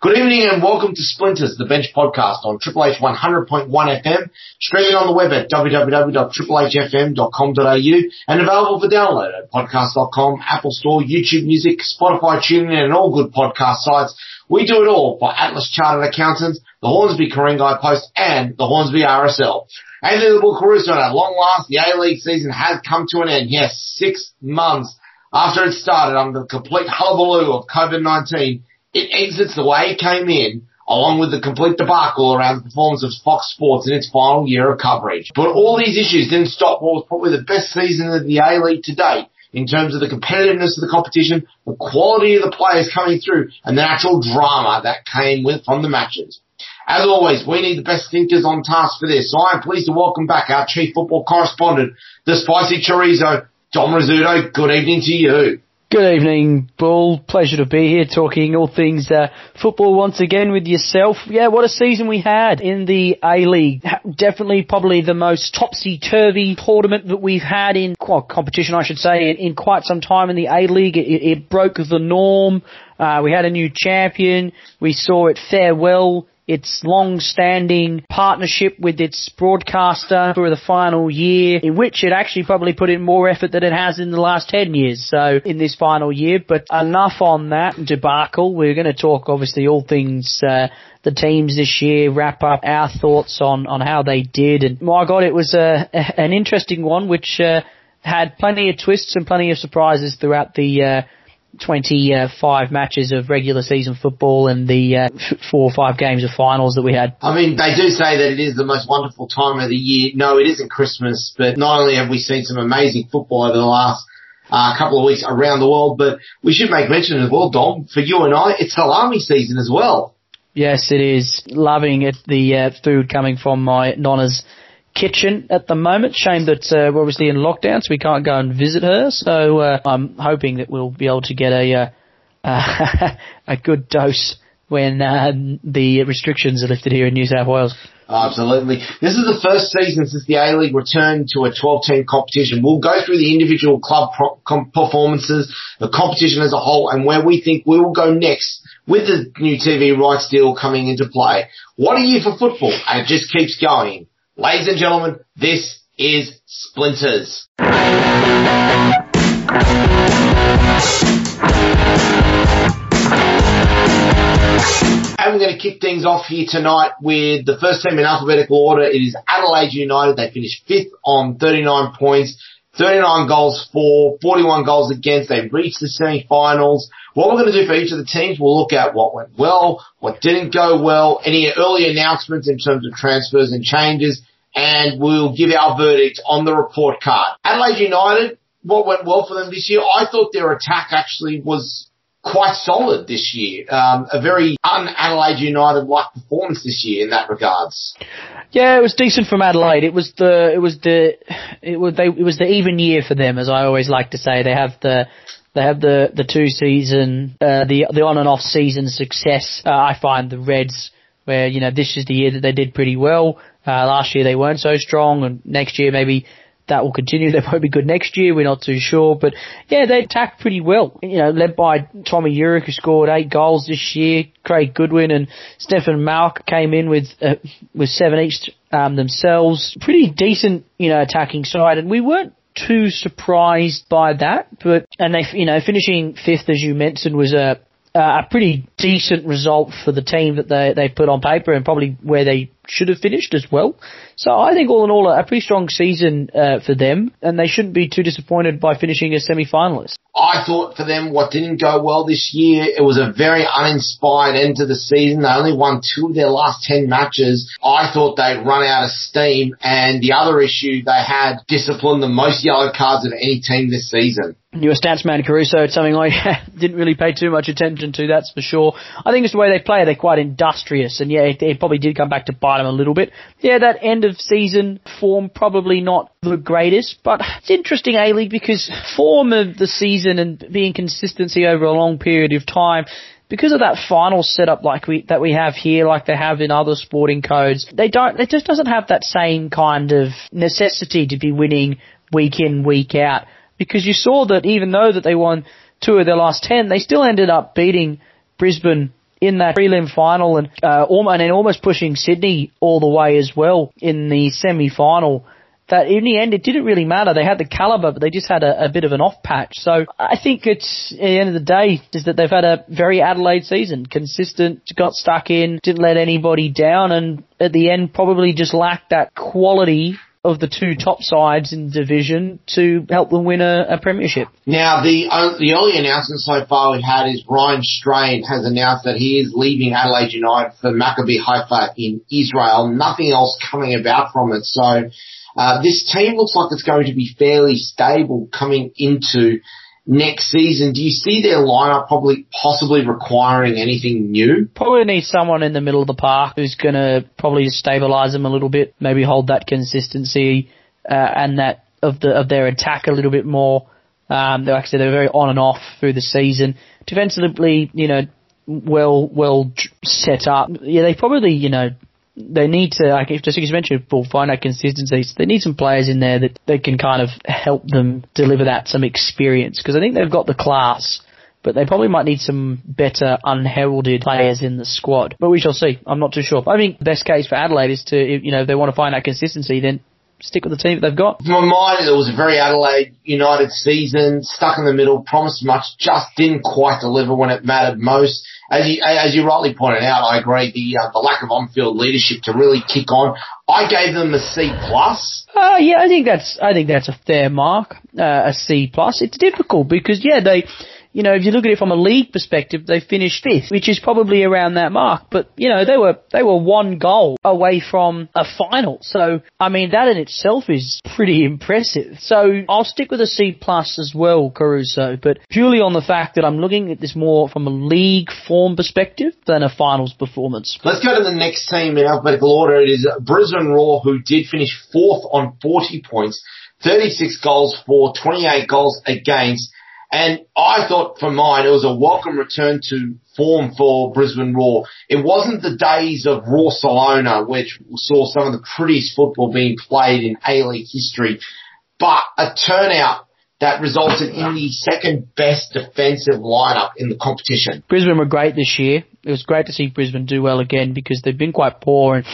Good evening and welcome to Splinters, the Bench podcast on Triple H 100.1 FM, streaming on the web at www.triplehfm.com.au and available for download at podcast.com, Apple Store, YouTube Music, Spotify, TuneIn and all good podcast sites. We do it all for Atlas Chartered Accountants, the Hornsby Guy Post and the Hornsby RSL. Anthony the Bull Caruso, at long last, the A-League season has come to an end. Yes, six months after it started under the complete hullabaloo of COVID-19 it exits the way it came in, along with the complete debacle around the performance of Fox Sports in its final year of coverage. But all these issues didn't stop what was probably the best season of the A-League to date in terms of the competitiveness of the competition, the quality of the players coming through, and the actual drama that came with from the matches. As always, we need the best thinkers on task for this, so I'm pleased to welcome back our chief football correspondent, the spicy chorizo, Dom Rizzuto. Good evening to you. Good evening, Bull. Pleasure to be here talking all things uh, football once again with yourself. Yeah, what a season we had in the A-League. Definitely probably the most topsy-turvy tournament that we've had in, well, competition I should say, in, in quite some time in the A-League. It, it broke the norm. Uh, we had a new champion. We saw it farewell its long-standing partnership with its broadcaster for the final year, in which it actually probably put in more effort than it has in the last 10 years, so in this final year. But enough on that debacle. We're going to talk obviously all things, uh, the teams this year, wrap up our thoughts on, on how they did. And my God, it was a, an interesting one, which, uh, had plenty of twists and plenty of surprises throughout the, uh, 25 matches of regular season football and the uh, four or five games of finals that we had. I mean, they do say that it is the most wonderful time of the year. No, it isn't Christmas, but not only have we seen some amazing football over the last uh, couple of weeks around the world, but we should make mention as well, Dom, for you and I, it's salami season as well. Yes, it is. Loving it, the uh, food coming from my nonna's kitchen at the moment. Shame that uh, we're obviously in lockdown, so we can't go and visit her. So uh, I'm hoping that we'll be able to get a uh, a good dose when uh, the restrictions are lifted here in New South Wales. Absolutely. This is the first season since the A-League returned to a 12-team competition. We'll go through the individual club pro- com- performances, the competition as a whole, and where we think we will go next with the new TV rights deal coming into play. What a year for football, and it just keeps going. Ladies and gentlemen, this is Splinters. And we're going to kick things off here tonight with the first team in alphabetical order. It is Adelaide United. They finished fifth on 39 points, 39 goals for, 41 goals against. They reached the semi-finals. What we're going to do for each of the teams, we'll look at what went well, what didn't go well, any early announcements in terms of transfers and changes, and we'll give our verdict on the report card. Adelaide United, what went well for them this year? I thought their attack actually was quite solid this year. Um, a very un-Adelaide United-like performance this year in that regards. Yeah, it was decent from Adelaide. It was the it was the it was they it was the even year for them, as I always like to say. They have the they have the the two season uh, the the on and off season success. Uh, I find the Reds where you know this is the year that they did pretty well. Uh, last year they weren't so strong, and next year maybe that will continue. They might be good next year. We're not too sure, but yeah, they attacked pretty well. You know, led by Tomi Juric, who scored eight goals this year. Craig Goodwin and Stefan Mauk came in with uh, with seven each um, themselves. Pretty decent, you know, attacking side, and we weren't too surprised by that. But and they, you know, finishing fifth as you mentioned was a a pretty decent result for the team that they they put on paper and probably where they should have finished as well. So I think all in all a pretty strong season uh, for them, and they shouldn't be too disappointed by finishing as semi-finalists. I thought for them what didn't go well this year, it was a very uninspired end to the season. They only won two of their last ten matches. I thought they'd run out of steam, and the other issue they had disciplined the most yellow cards of any team this season. You're a stats man, Caruso. It's something I didn't really pay too much attention to, that's for sure. I think it's the way they play. They're quite industrious, and yeah, it, it probably did come back to bite bite them a little bit. Yeah, that end of season form probably not the greatest, but it's interesting, A-League, because form of the season and being consistency over a long period of time, because of that final setup like we that we have here, like they have in other sporting codes, they don't. It just doesn't have that same kind of necessity to be winning week in week out. Because you saw that even though that they won two of their last ten, they still ended up beating Brisbane in that prelim final and uh, and then almost pushing Sydney all the way as well in the semi final that in the end it didn't really matter. They had the caliber, but they just had a, a, bit of an off patch. So I think it's at the end of the day is that they've had a very Adelaide season, consistent, got stuck in, didn't let anybody down, and at the end probably just lacked that quality of the two top sides in the division to help them win a, a premiership. Now, the uh, the only announcement so far we've had is Ryan Strain has announced that he is leaving Adelaide United for Maccabi Haifa in Israel. Nothing else coming about from it. So uh, this team looks like it's going to be fairly stable coming into next season. Do you see their lineup probably possibly requiring anything new? Probably need someone in the middle of the park who's going to probably stabilize them a little bit, maybe hold that consistency uh, and that of the of their attack a little bit more. Um, they're actually they're very on and off through the season. Defensively, you know, well well set up. Yeah, they probably you know they need to, like, if, just as you mentioned, will find that consistency. They need some players in there that they can kind of help them deliver that some experience because I think they've got the class. But they probably might need some better unheralded players in the squad. But we shall see. I'm not too sure. I think the best case for Adelaide is to, you know, if they want to find that consistency, then stick with the team that they've got. My mind, it was a very Adelaide United season, stuck in the middle, promised much, just didn't quite deliver when it mattered most. As you, as you rightly pointed out, I agree, the, uh, the lack of on-field leadership to really kick on. I gave them a C plus. Uh, yeah, I think that's, I think that's a fair mark, uh, a C plus. It's difficult because, yeah, they, you know, if you look at it from a league perspective, they finished fifth, which is probably around that mark. But you know, they were they were one goal away from a final. So I mean, that in itself is pretty impressive. So I'll stick with a C plus as well, Caruso, but purely on the fact that I'm looking at this more from a league form perspective than a finals performance. Let's go to the next team in alphabetical order. It is Brisbane Roar, who did finish fourth on 40 points. 36 goals for, 28 goals against. And I thought for mine, it was a welcome return to form for Brisbane Roar. It wasn't the days of Roarcelona, which saw some of the prettiest football being played in A-League history, but a turnout that resulted in the second best defensive lineup in the competition. Brisbane were great this year. It was great to see Brisbane do well again because they've been quite poor and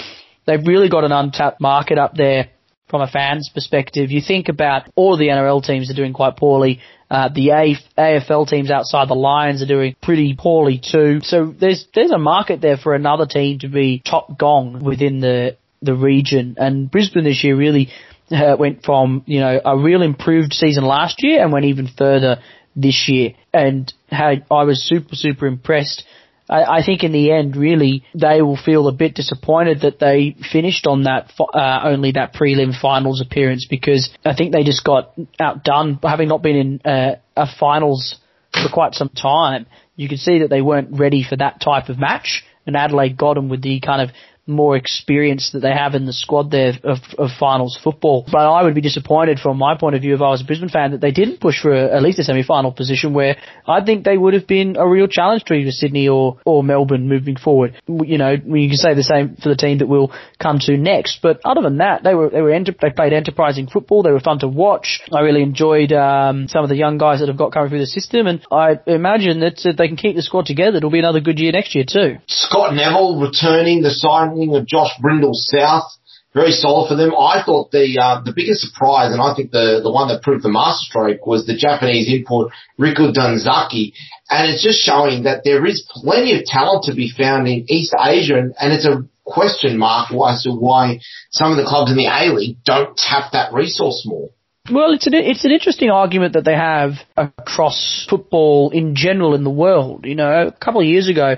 they've really got an untapped market up there from a fan's perspective. You think about all of the NRL teams are doing quite poorly. Uh, the a- AFL teams outside the Lions are doing pretty poorly too. So there's there's a market there for another team to be top gong within the the region. And Brisbane this year really uh, went from you know a real improved season last year and went even further this year. And had, I was super super impressed I, I think in the end, really, they will feel a bit disappointed that they finished on that uh, only that prelim finals appearance because I think they just got outdone, having not been in uh, a finals for quite some time. You could see that they weren't ready for that type of match, and Adelaide got them with the kind of more experience that they have in the squad there of, of finals football. But I would be disappointed from my point of view if I was a Brisbane fan that they didn't push for a, at least a semi-final position where I think they would have been a real challenge to either Sydney or, or Melbourne moving forward. You know, you can say the same for the team that will come to next. But other than that, they were, they were, enter- they played enterprising football. They were fun to watch. I really enjoyed, um, some of the young guys that have got coming through the system. And I imagine that if they can keep the squad together, it'll be another good year next year too. Scott Neville returning the sign of Josh Brindle South. Very solid for them. I thought the uh, the biggest surprise, and I think the, the one that proved the masterstroke, was the Japanese import Riku Danzaki. And it's just showing that there is plenty of talent to be found in East Asia, and, and it's a question mark as to why some of the clubs in the A-League don't tap that resource more. Well, it's an it's an interesting argument that they have across football in general in the world. You know, a couple of years ago,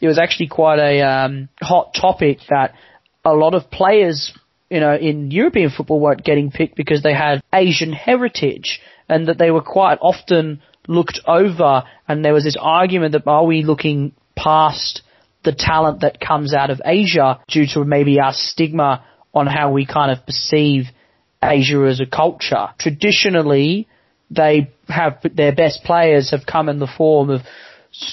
it was actually quite a um, hot topic that a lot of players, you know, in European football weren't getting picked because they had Asian heritage and that they were quite often looked over and there was this argument that are we looking past the talent that comes out of Asia due to maybe our stigma on how we kind of perceive Asia as a culture. Traditionally, they have their best players have come in the form of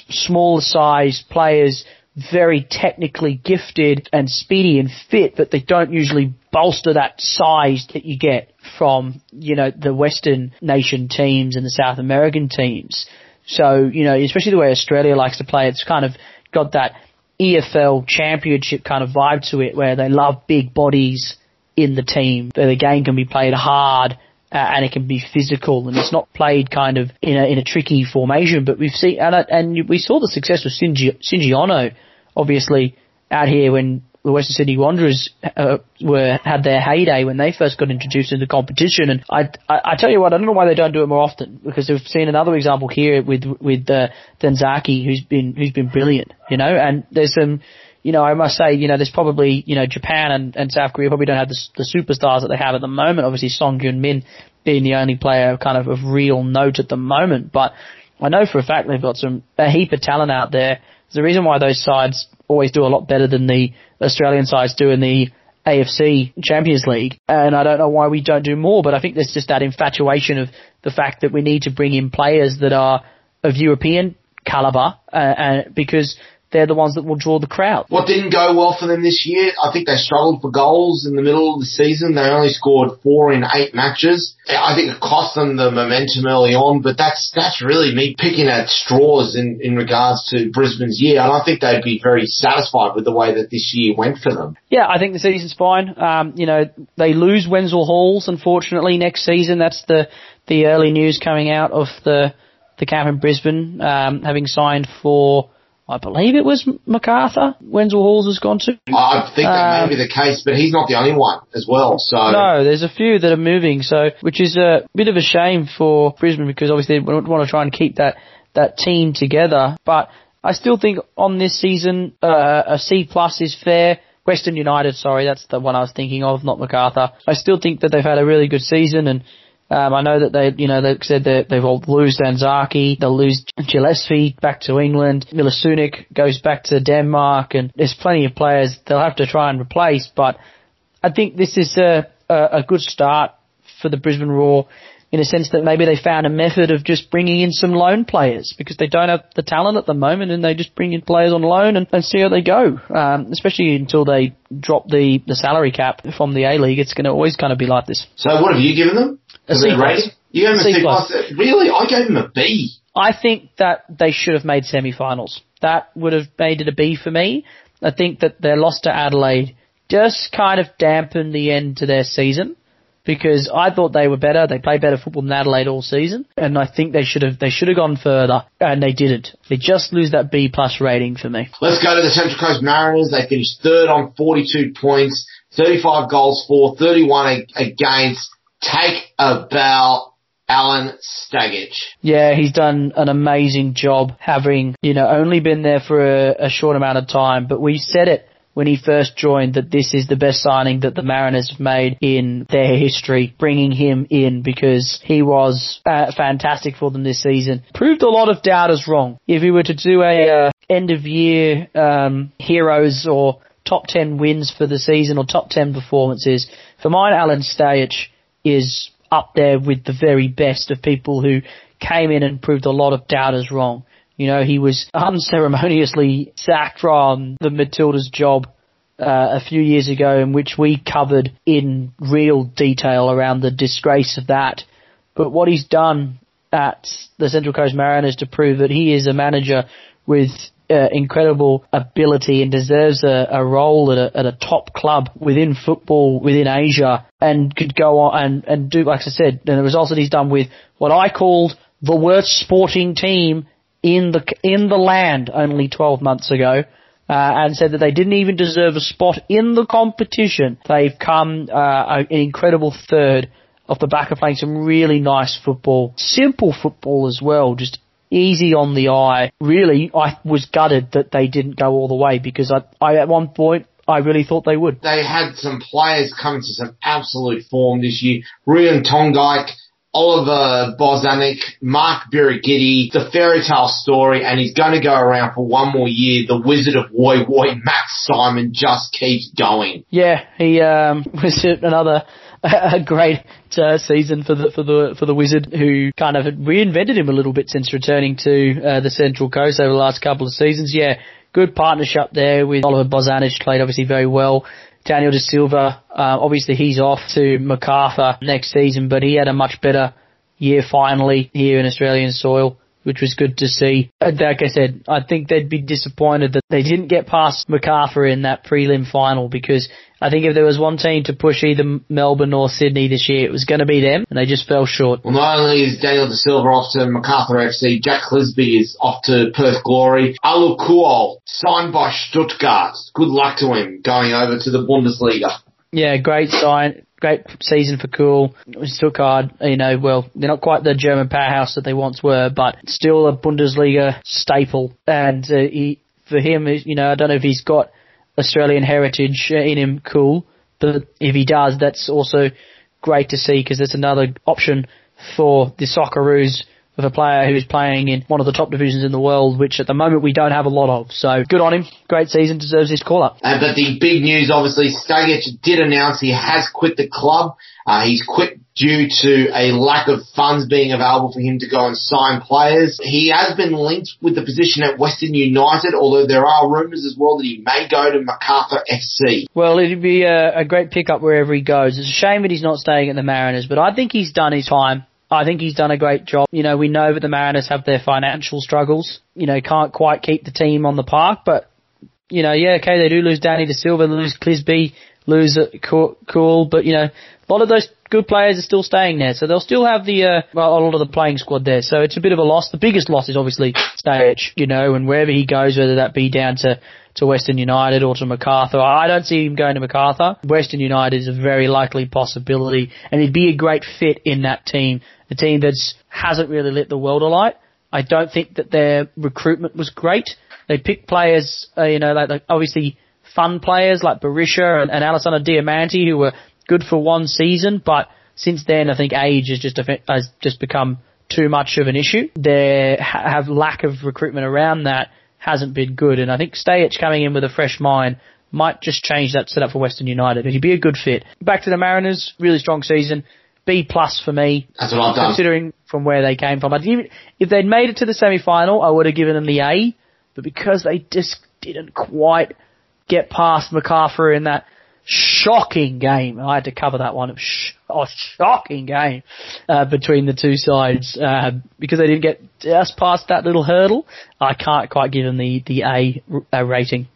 smaller sized players, very technically gifted and speedy and fit, but they don't usually bolster that size that you get from, you know, the Western nation teams and the South American teams. So, you know, especially the way Australia likes to play, it's kind of got that EFL championship kind of vibe to it where they love big bodies in the team. Where the game can be played hard uh, and it can be physical and it's not played kind of in a, in a tricky formation, but we've seen, and, and we saw the success of Shinji, obviously, out here when the Western Sydney Wanderers uh, were had their heyday when they first got introduced into competition. And I, I, I tell you what, I don't know why they don't do it more often because we've seen another example here with with uh, Danzaki, who's been who's been brilliant, you know. And there's some, you know, I must say, you know, there's probably you know Japan and, and South Korea probably don't have the, the superstars that they have at the moment. Obviously, Song Heung-min being the only player kind of of real note at the moment, but I know for a fact they've got some a heap of talent out there. A reason why those sides always do a lot better than the Australian sides do in the AFC Champions League. And I don't know why we don't do more, but I think there's just that infatuation of the fact that we need to bring in players that are of European caliber, uh, uh, because they're the ones that will draw the crowd. What didn't go well for them this year, I think they struggled for goals in the middle of the season. They only scored four in eight matches. I think it cost them the momentum early on, but that's, that's really me picking at straws in, in regards to Brisbane's year. And I think they'd be very satisfied with the way that this year went for them. Yeah, I think the season's fine. Um, you know, they lose Wenzel Halls, unfortunately, next season. That's the, the early news coming out of the, the camp in Brisbane, um, having signed for, I believe it was MacArthur. Wenzel Halls has gone to. I think that Um, may be the case, but he's not the only one as well. So No, there's a few that are moving, so which is a bit of a shame for Brisbane because obviously they want to try and keep that that team together. But I still think on this season uh, a C plus is fair. Western United, sorry, that's the one I was thinking of, not MacArthur. I still think that they've had a really good season and. Um, I know that they, you know, they've said that they've all lose Danzaki, they'll lose Gillesphey back to England, Milasunic goes back to Denmark, and there's plenty of players they'll have to try and replace. But I think this is a, a, a good start for the Brisbane Roar in a sense that maybe they found a method of just bringing in some loan players because they don't have the talent at the moment and they just bring in players on loan and, and see how they go. Um, especially until they drop the, the salary cap from the A League, it's going to always kind of be like this. So what have you given them? A C plus. You gave them a C C plus. plus. Oh, really? I gave them a B. I think that they should have made semi-finals. That would have made it a B for me. I think that their loss to Adelaide just kind of dampened the end to their season because I thought they were better. They played better football than Adelaide all season, and I think they should have they should have gone further, and they didn't. They just lose that B plus rating for me. Let's go to the Central Coast Mariners. They finished third on 42 points, 35 goals for, 31 against. Take a bow, Alen Stajcic. Yeah, he's done an amazing job having, you know, only been there for a, a short amount of time, but we said it when he first joined that this is the best signing that the Mariners have made in their history, bringing him in because he was uh, fantastic for them this season. Proved a lot of doubters wrong. If he were to do a uh, end of year um, heroes or top 10 wins for the season or top 10 performances, for mine, Alen Stajcic is up there with the very best of people who came in and proved a lot of doubters wrong. You know, he was unceremoniously sacked from the Matildas job uh, a few years ago, in which we covered in real detail around the disgrace of that. But what he's done at the Central Coast Mariners to prove that he is a manager with uh, incredible ability and deserves a, a role at a, at a top club within football within Asia and could go on and, and do, like I said, and the results that he's done with what I called the worst sporting team in the in the land only 12 months ago. Uh, and said that they didn't even deserve a spot in the competition. They've come uh, an incredible third off the back of playing some really nice football, simple football as well, just easy on the eye. Really, I was gutted that they didn't go all the way because I, I at one point I really thought they would. They had some players come to some absolute form this year. Ruon Tongyik, Oliver Bozanic, Mark Birighitti, the fairy tale story, and he's going to go around for one more year. The Wizard of Woy Woy, Matt Simon, just keeps going. Yeah, he um, was another a great uh, season for the for the for the Wizard, who kind of reinvented him a little bit since returning to uh, the Central Coast over the last couple of seasons. Yeah, good partnership there with Oliver Bozanic, played obviously very well. Daniel De Silva, uh, obviously he's off to Macarthur next season, but he had a much better year finally here in Australian soil which was good to see. Uh, like I said, I think they'd be disappointed that they didn't get past Macarthur in that prelim final because I think if there was one team to push either Melbourne or Sydney this year, it was going to be them, and they just fell short. Well, not only is Daniel De Silva off to Macarthur FC, Jack Clisby is off to Perth Glory. Alu Kuol, signed by Stuttgart. Good luck to him going over to the Bundesliga. Yeah, great sign great season for Kuol. Stuttgart, you know, well, they're not quite the German powerhouse that they once were, but still a Bundesliga staple. And uh, he, for him, you know, I don't know if he's got Australian heritage in him, cool. But if he does, that's also great to see because it's another option for the Socceroos with a player who's playing in one of the top divisions in the world, which at the moment we don't have a lot of. So good on him. Great season, deserves his call up. Uh, but the big news, obviously, Stajcic did announce he has quit the club. Uh, he's quit due to a lack of funds being available for him to go and sign players. He has been linked with the position at Western United, although there are rumours as well that he may go to Macarthur FC. Well, it'd be a, a great pickup wherever he goes. It's a shame that he's not staying at the Mariners, but I think he's done his time. I think he's done a great job. You know, we know that the Mariners have their financial struggles. You know, can't quite keep the team on the park, but you know, yeah, okay, they do lose Danny De Silva, lose Clisby, lose Kuol, but you know, a lot of those good players are still staying there, so they'll still have the uh, well, a lot of the playing squad there. So it's a bit of a loss. The biggest loss is obviously Stajcic, you know, and wherever he goes, whether that be down to to Western United or to Macarthur. I don't see him going to Macarthur. Western United is a very likely possibility, and he'd be a great fit in that team a team that hasn't really lit the world alight. I don't think that their recruitment was great. They picked players, uh, you know, like, like, obviously fun players like Berisha and, and Alessandro Diamanti who were good for one season, but since then I think age has just has just become too much of an issue. They have lack of recruitment around that hasn't been good, and I think Stajcic coming in with a fresh mind might just change that setup for Western United. He'd be a good fit. Back to the Mariners, really strong season. B plus for me. That's what I've done. Considering from where they came from. Even, if they'd made it to the semi final, I would have given them the A. But because they just didn't quite get past Macarthur in that shocking game, I had to cover that one. Oh, shocking game uh, between the two sides uh, because they didn't get just past that little hurdle. I can't quite give them the the A, A rating.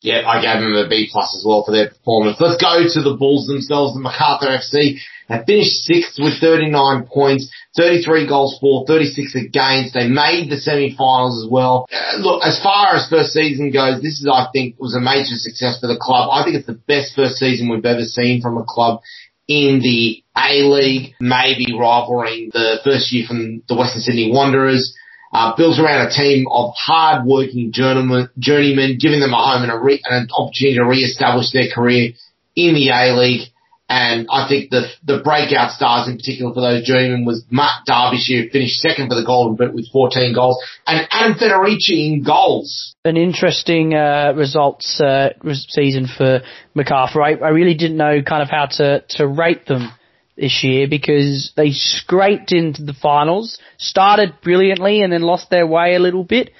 Yeah, I gave them a B plus as well for their performance. Let's go to the Bulls themselves, the Macarthur FC. They finished sixth with 39 points, 33 goals for, 36 against. They made the semi-finals as well. Uh, look, as far as first season goes, this is, I think, was a major success for the club. I think it's the best first season we've ever seen from a club in the A-League, maybe rivaling the first year from the Western Sydney Wanderers. Uh, built around a team of hard-working journeymen, journeymen, giving them a home and, a re- and an opportunity to re-establish their career in the A-League. And I think the the breakout stars in particular for those journeymen was Matt Derbyshire, who finished second for the Golden Boot with 14 goals, and Adam Federici in goals. An interesting uh, results uh, season for Macarthur. I, I really didn't know kind of how to, to rate them this year because they scraped into the finals, started brilliantly and then lost their way a little bit,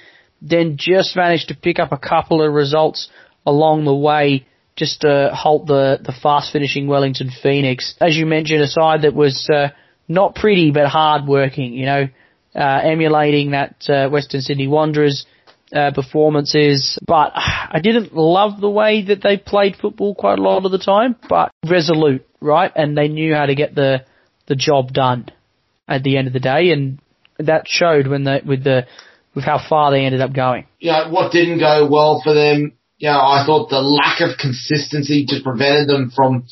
then just managed to pick up a couple of results along the way just to halt the, the fast finishing Wellington Phoenix. As you mentioned, a side that was uh, not pretty but hard working, you know, uh, emulating that uh, Western Sydney Wanderers uh, performances. But I didn't love the way that they played football quite a lot of the time, but resolute, right? And they knew how to get the the job done at the end of the day, and that showed when they with the with how far they ended up going. Yeah, what didn't go well for them you know, I thought the lack of consistency just prevented them from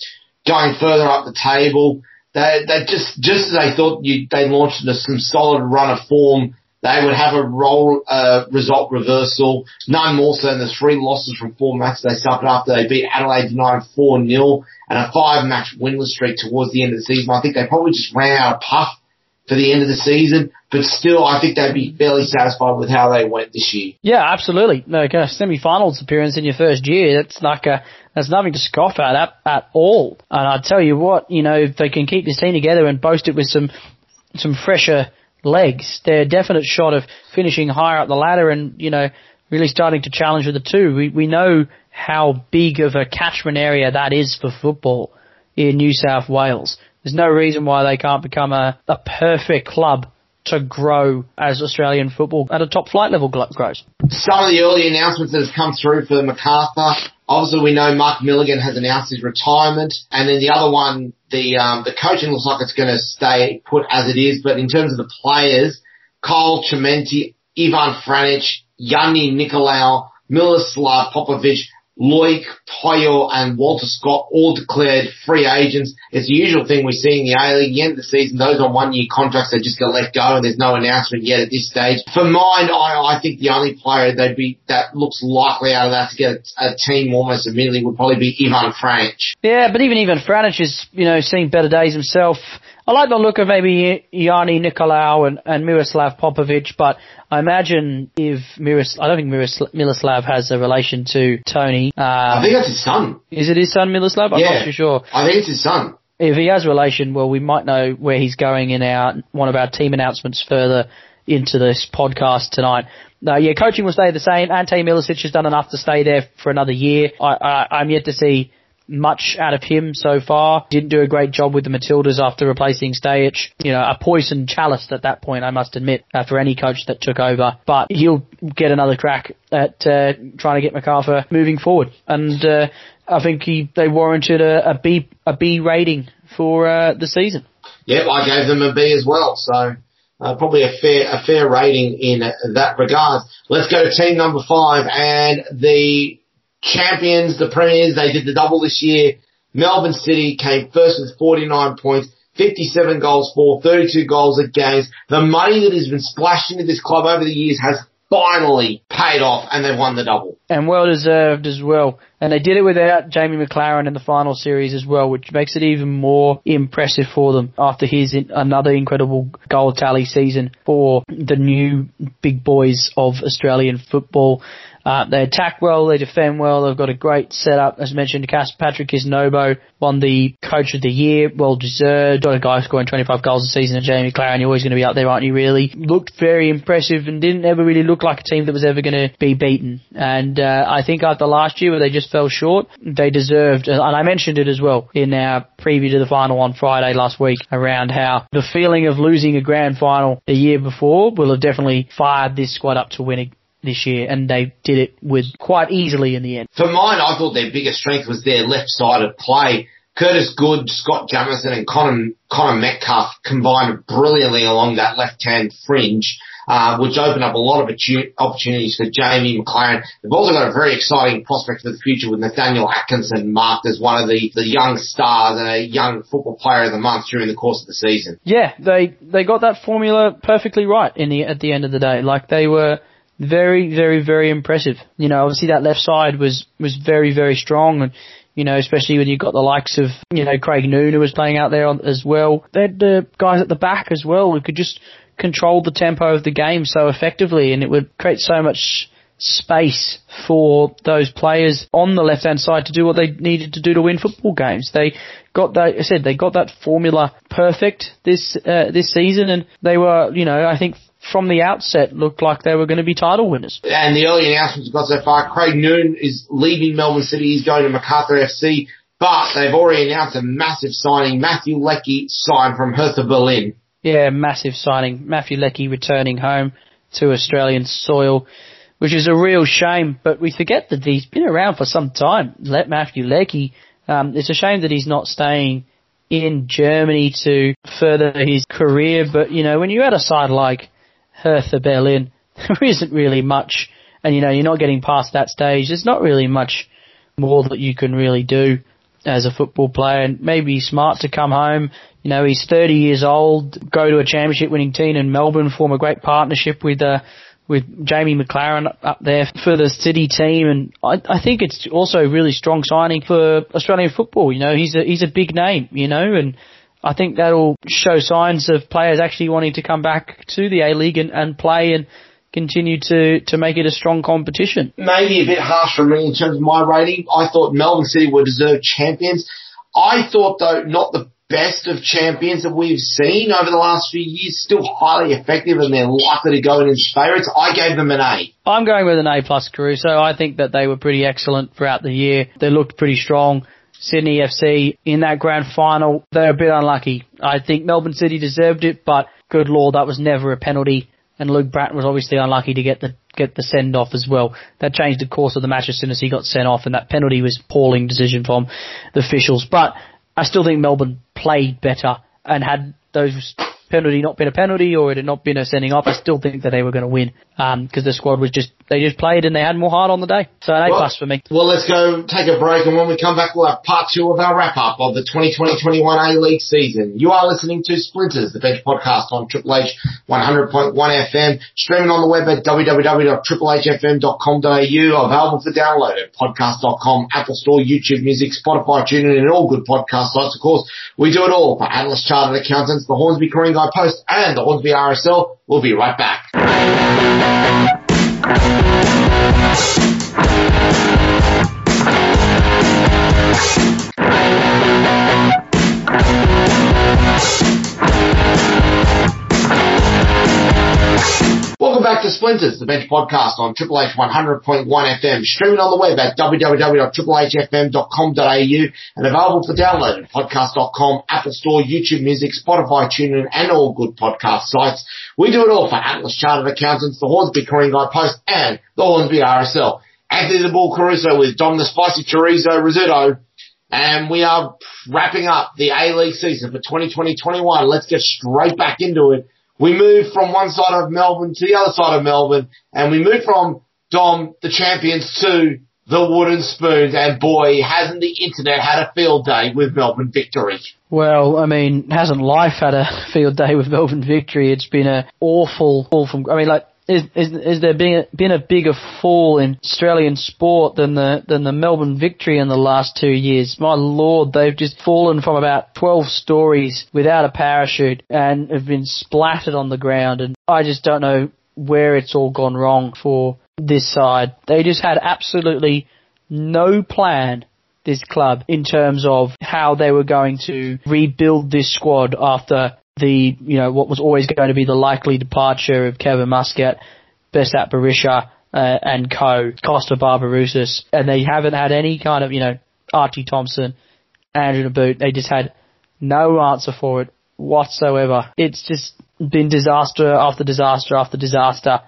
going further up the table. They, they just, just as they thought you, they launched into some solid run of form, they would have a role, uh, result reversal. None more so than the three losses from four matches they suffered after they beat Adelaide United 4-0 and a five match winless streak towards the end of the season. I think they probably just ran out of puff for the end of the season, but still, I think they'd be fairly satisfied with how they went this year. Yeah, absolutely. Like a semi-finals appearance in your first year, that's like a, that's nothing to scoff at, at at all. And I tell you what, you know, if they can keep this team together and boast it with some some fresher legs, they're a definite shot of finishing higher up the ladder and you know really starting to challenge with the two. We we know how big of a catchment area that is for football in New South Wales. There's no reason why they can't become a, a perfect club to grow as Australian football at a top flight level grows. Some of the early announcements that have come through for MacArthur. Obviously, we know Mark Milligan has announced his retirement, and then the other one, the um, the coaching looks like it's going to stay put as it is. But in terms of the players, Kyle Chimenti, Ivan Franjic, Yanni Nicolaou, Miroslav Popovic, Loic, Puyo and Walter Scott all declared free agents. It's the usual thing we see in the A-League. The end of the season, those on one-year contracts, they just get let go and there's no announcement yet at this stage. For mine, I, I think the only player they'd be, that looks likely out of that to get a, a team almost immediately would probably be Ivan Franjic. Yeah, but even Ivan Franjic is, you know, seeing better days himself. I like the look of maybe Yanni Nicolaou and, and Miroslav Popovic, but I imagine if Miros, I don't think Miros, Miroslav has a relation to Tony. Um, I think that's his son. Is it his son Miroslav? I'm yeah, not too sure. I think it's his son. If he has a relation, well, we might know where he's going in our one of our team announcements further into this podcast tonight. No, yeah, coaching will stay the same. Ante Milicic has done enough to stay there for another year. I, I, I'm yet to see much out of him so far. Didn't do a great job with the Matildas after replacing Stajcic. You know, a poison chalice at that point, I must admit, uh, for any coach that took over. But he'll get another crack at uh, trying to get MacArthur moving forward. And uh, I think he they warranted a, a B a B rating for uh, the season. Yep, I gave them a B as well. So. Uh, probably a fair a fair rating in that regard. Let's go to team number five and the champions, the premiers. They did the double this year. Melbourne City came first with 49 points, 57 goals for, 32 goals against. The money that has been splashed into this club over the years has finally paid off and they've won the double. And well deserved as well. And they did it without Jamie Maclaren in the final series as well, which makes it even more impressive for them after his another incredible goal tally season for the new big boys of Australian football. Uh, they attack well, they defend well, they've got a great setup. As mentioned, Patrick Kisnorbo won the Coach of the Year, well deserved. Got a guy scoring 25 goals a season, and Jamie Maclaren, you're always going to be up there, aren't you, really? Looked very impressive and didn't ever really look like a team that was ever going to be beaten. And uh, I think after last year where they just fell short, they deserved, and I mentioned it as well in our preview to the final on Friday last week around how the feeling of losing a grand final the year before will have definitely fired this squad up to win this year, and they did it with quite easily in the end. For mine, I thought their biggest strength was their left side of play. Curtis Good, Scott Jamieson, and Connor, Connor Metcalfe combined brilliantly along that left-hand fringe. Uh, which opened up a lot of opportunities for Jamie Maclaren. They've also got a very exciting prospect for the future with Nathaniel Atkinson marked as one of the, the young stars and a young football player of the month during the course of the season. Yeah, they, they got that formula perfectly right in the, at the end of the day. Like they were, very, very, very impressive. You know, obviously that left side was, was very, very strong and, you know, especially when you've got the likes of, you know, Craig Noone who was playing out there as well. They had the guys at the back as well who could just control the tempo of the game so effectively and it would create so much space for those players on the left hand side to do what they needed to do to win football games. They got that, I said, they got that formula perfect this, uh, this season and they were, you know, I think from the outset looked like they were going to be title winners. And the early announcements we've got so far, Craig Noone is leaving Melbourne City. He's going to Macarthur FC, but they've already announced a massive signing. Matthew Leckie signed from Hertha Berlin. Yeah, massive signing. Matthew Leckie returning home to Australian soil, which is a real shame, but we forget that he's been around for some time. Let Matthew Leckie. Um, it's a shame that he's not staying in Germany to further his career, but you know, when you're at a side like Hertha Berlin, there isn't really much, and you know, you're not getting past that stage. There's not really much more that you can really do as a football player, and maybe he's smart to come home. You know, he's 30 years old, go to a championship winning team in Melbourne, form a great partnership with, uh, with Jamie Maclaren up there for the City team, and I, I think it's also a really strong signing for Australian football. You know, he's a he's a big name. You know, and I think that'll show signs of players actually wanting to come back to the A League and, and play and continue to, to make it a strong competition. Maybe a bit harsh for me in terms of my rating. I thought Melbourne City were deserved champions. I thought though not the best of champions that we've seen over the last few years. Still highly effective and they're likely to go in as favourites. I gave them an A. I'm going with an A plus Caruso. I think that they were pretty excellent throughout the year. They looked pretty strong. Sydney FC in that grand final, they're a bit unlucky. I think Melbourne City deserved it, but good lord, that was never a penalty. And Luke Brattan was obviously unlucky to get the get the send off as well. That changed the course of the match as soon as he got sent off, and that penalty was appalling decision from the officials. But I still think Melbourne played better and had those penalty not been a penalty or it had not been a sending off, I still think that they were going to win because um, the squad was just they just played and they had more heart on the day. So an A plus for me. Well, let's go take a break, and when we come back, we'll have part two of our wrap up of the 2020-21 A League season. You are listening to Splinters, the bench podcast on Triple H 100.1 FM, streaming on the web at www.triplehfm.com.au, available for download at podcast.com, Apple Store, YouTube Music, Spotify, TuneIn, and all good podcast sites. Of course, we do it all for Atlas Chartered Accountants, the Hornsby Coringa Guide Post and the Hornsby RSL. We'll be right back. you Welcome to Splinters, the bench podcast on Triple H 100.1 FM, streaming on the web at www.triplehfm.com.au and available for download at podcast.com, Apple Store, YouTube Music, Spotify, TuneIn and all good podcast sites. We do it all for Atlas Chartered Accountants, the Hornsby Coringa Guide Post and the Hornsby RSL. Anthony the Bull Caruso with Dom the Spicy Chorizo Rizzuto. And we are wrapping up the A-League season for 2020-21. Let's get straight back into it we moved from one side of Melbourne to the other side of Melbourne, and we moved from Dom, the champions, to the wooden spoons, and boy, hasn't the internet had a field day with Melbourne victory. Well, I mean, hasn't life had a field day with Melbourne victory? It's been a awful, awful. I mean, like is, is, there been a, been a bigger fall in Australian sport than the than the Melbourne victory in the last two years? My lord, they've just fallen from about 12 stories without a parachute and have been splattered on the ground. And I just don't know where it's all gone wrong for this side. They just had absolutely no plan this club in terms of how they were going to rebuild this squad after the, you know, what was always going to be the likely departure of Kevin Muscat, Besart Berisha, uh, and co, Costa Barbarouses, and they haven't had any kind of, you know, Archie Thompson, Andrew Nabbout, they just had no answer for it whatsoever. It's just been disaster after disaster after disaster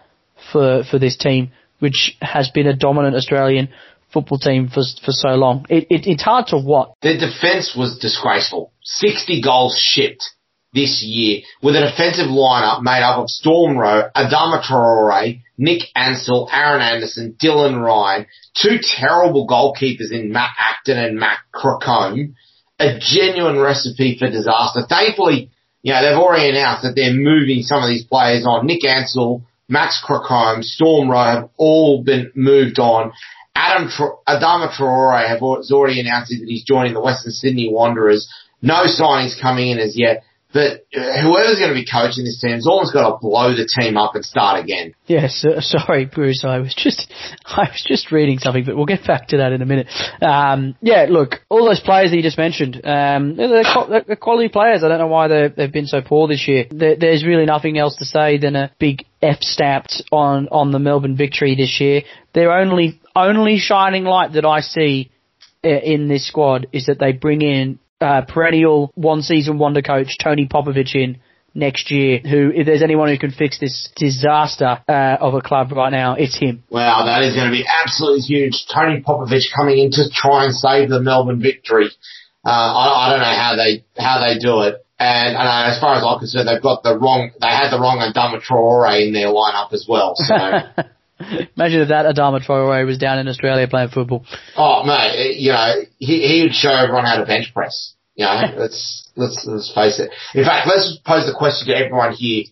for, for this team, which has been a dominant Australian football team for for so long. It, it, it's hard to what. Their defence was disgraceful. 60 goals shipped this year with a defensive lineup made up of Storm Roux, Adama Traore, Nick Ansell, Aaron Anderson, Dylan Ryan, two terrible goalkeepers in Matt Acton and Max Crocombe, a genuine recipe for disaster. Thankfully, you know, they've already announced that they're moving some of these players on. Nick Ansell, Max Crocombe, Storm Roux have all been moved on. Adam Adama Traore has already announced that he's joining the Western Sydney Wanderers. No signings coming in as yet. But uh, whoever's going to be coaching this team has almost got to blow the team up and start again. Yes, uh, sorry, Bruce. I was just, I was just reading something, but we'll get back to that in a minute. Um, yeah, look, all those players that you just mentioned, um, they're, they're, quality players. I don't know why they've been so poor this year. There, there's really nothing else to say than a big F stamped on on the Melbourne victory this year. Their only only shining light that I see uh, in this squad is that they bring in uh, perennial one season wonder coach Tony Popovic in next year. Who, if there's anyone who can fix this disaster uh, of a club right now, it's him. Wow, that is going to be absolutely huge. Tony Popovic coming in to try and save the Melbourne victory. Uh, I, I don't know how they how they do it. And, and uh, as far as I'm concerned, they've got the wrong. They had the wrong Adama Traore in their lineup as well. So. Imagine if that Adama Traore was down in Australia playing football. Oh mate, you know he he would show everyone how to bench press. You know, let's let's let's face it. In fact, let's pose the question to everyone here: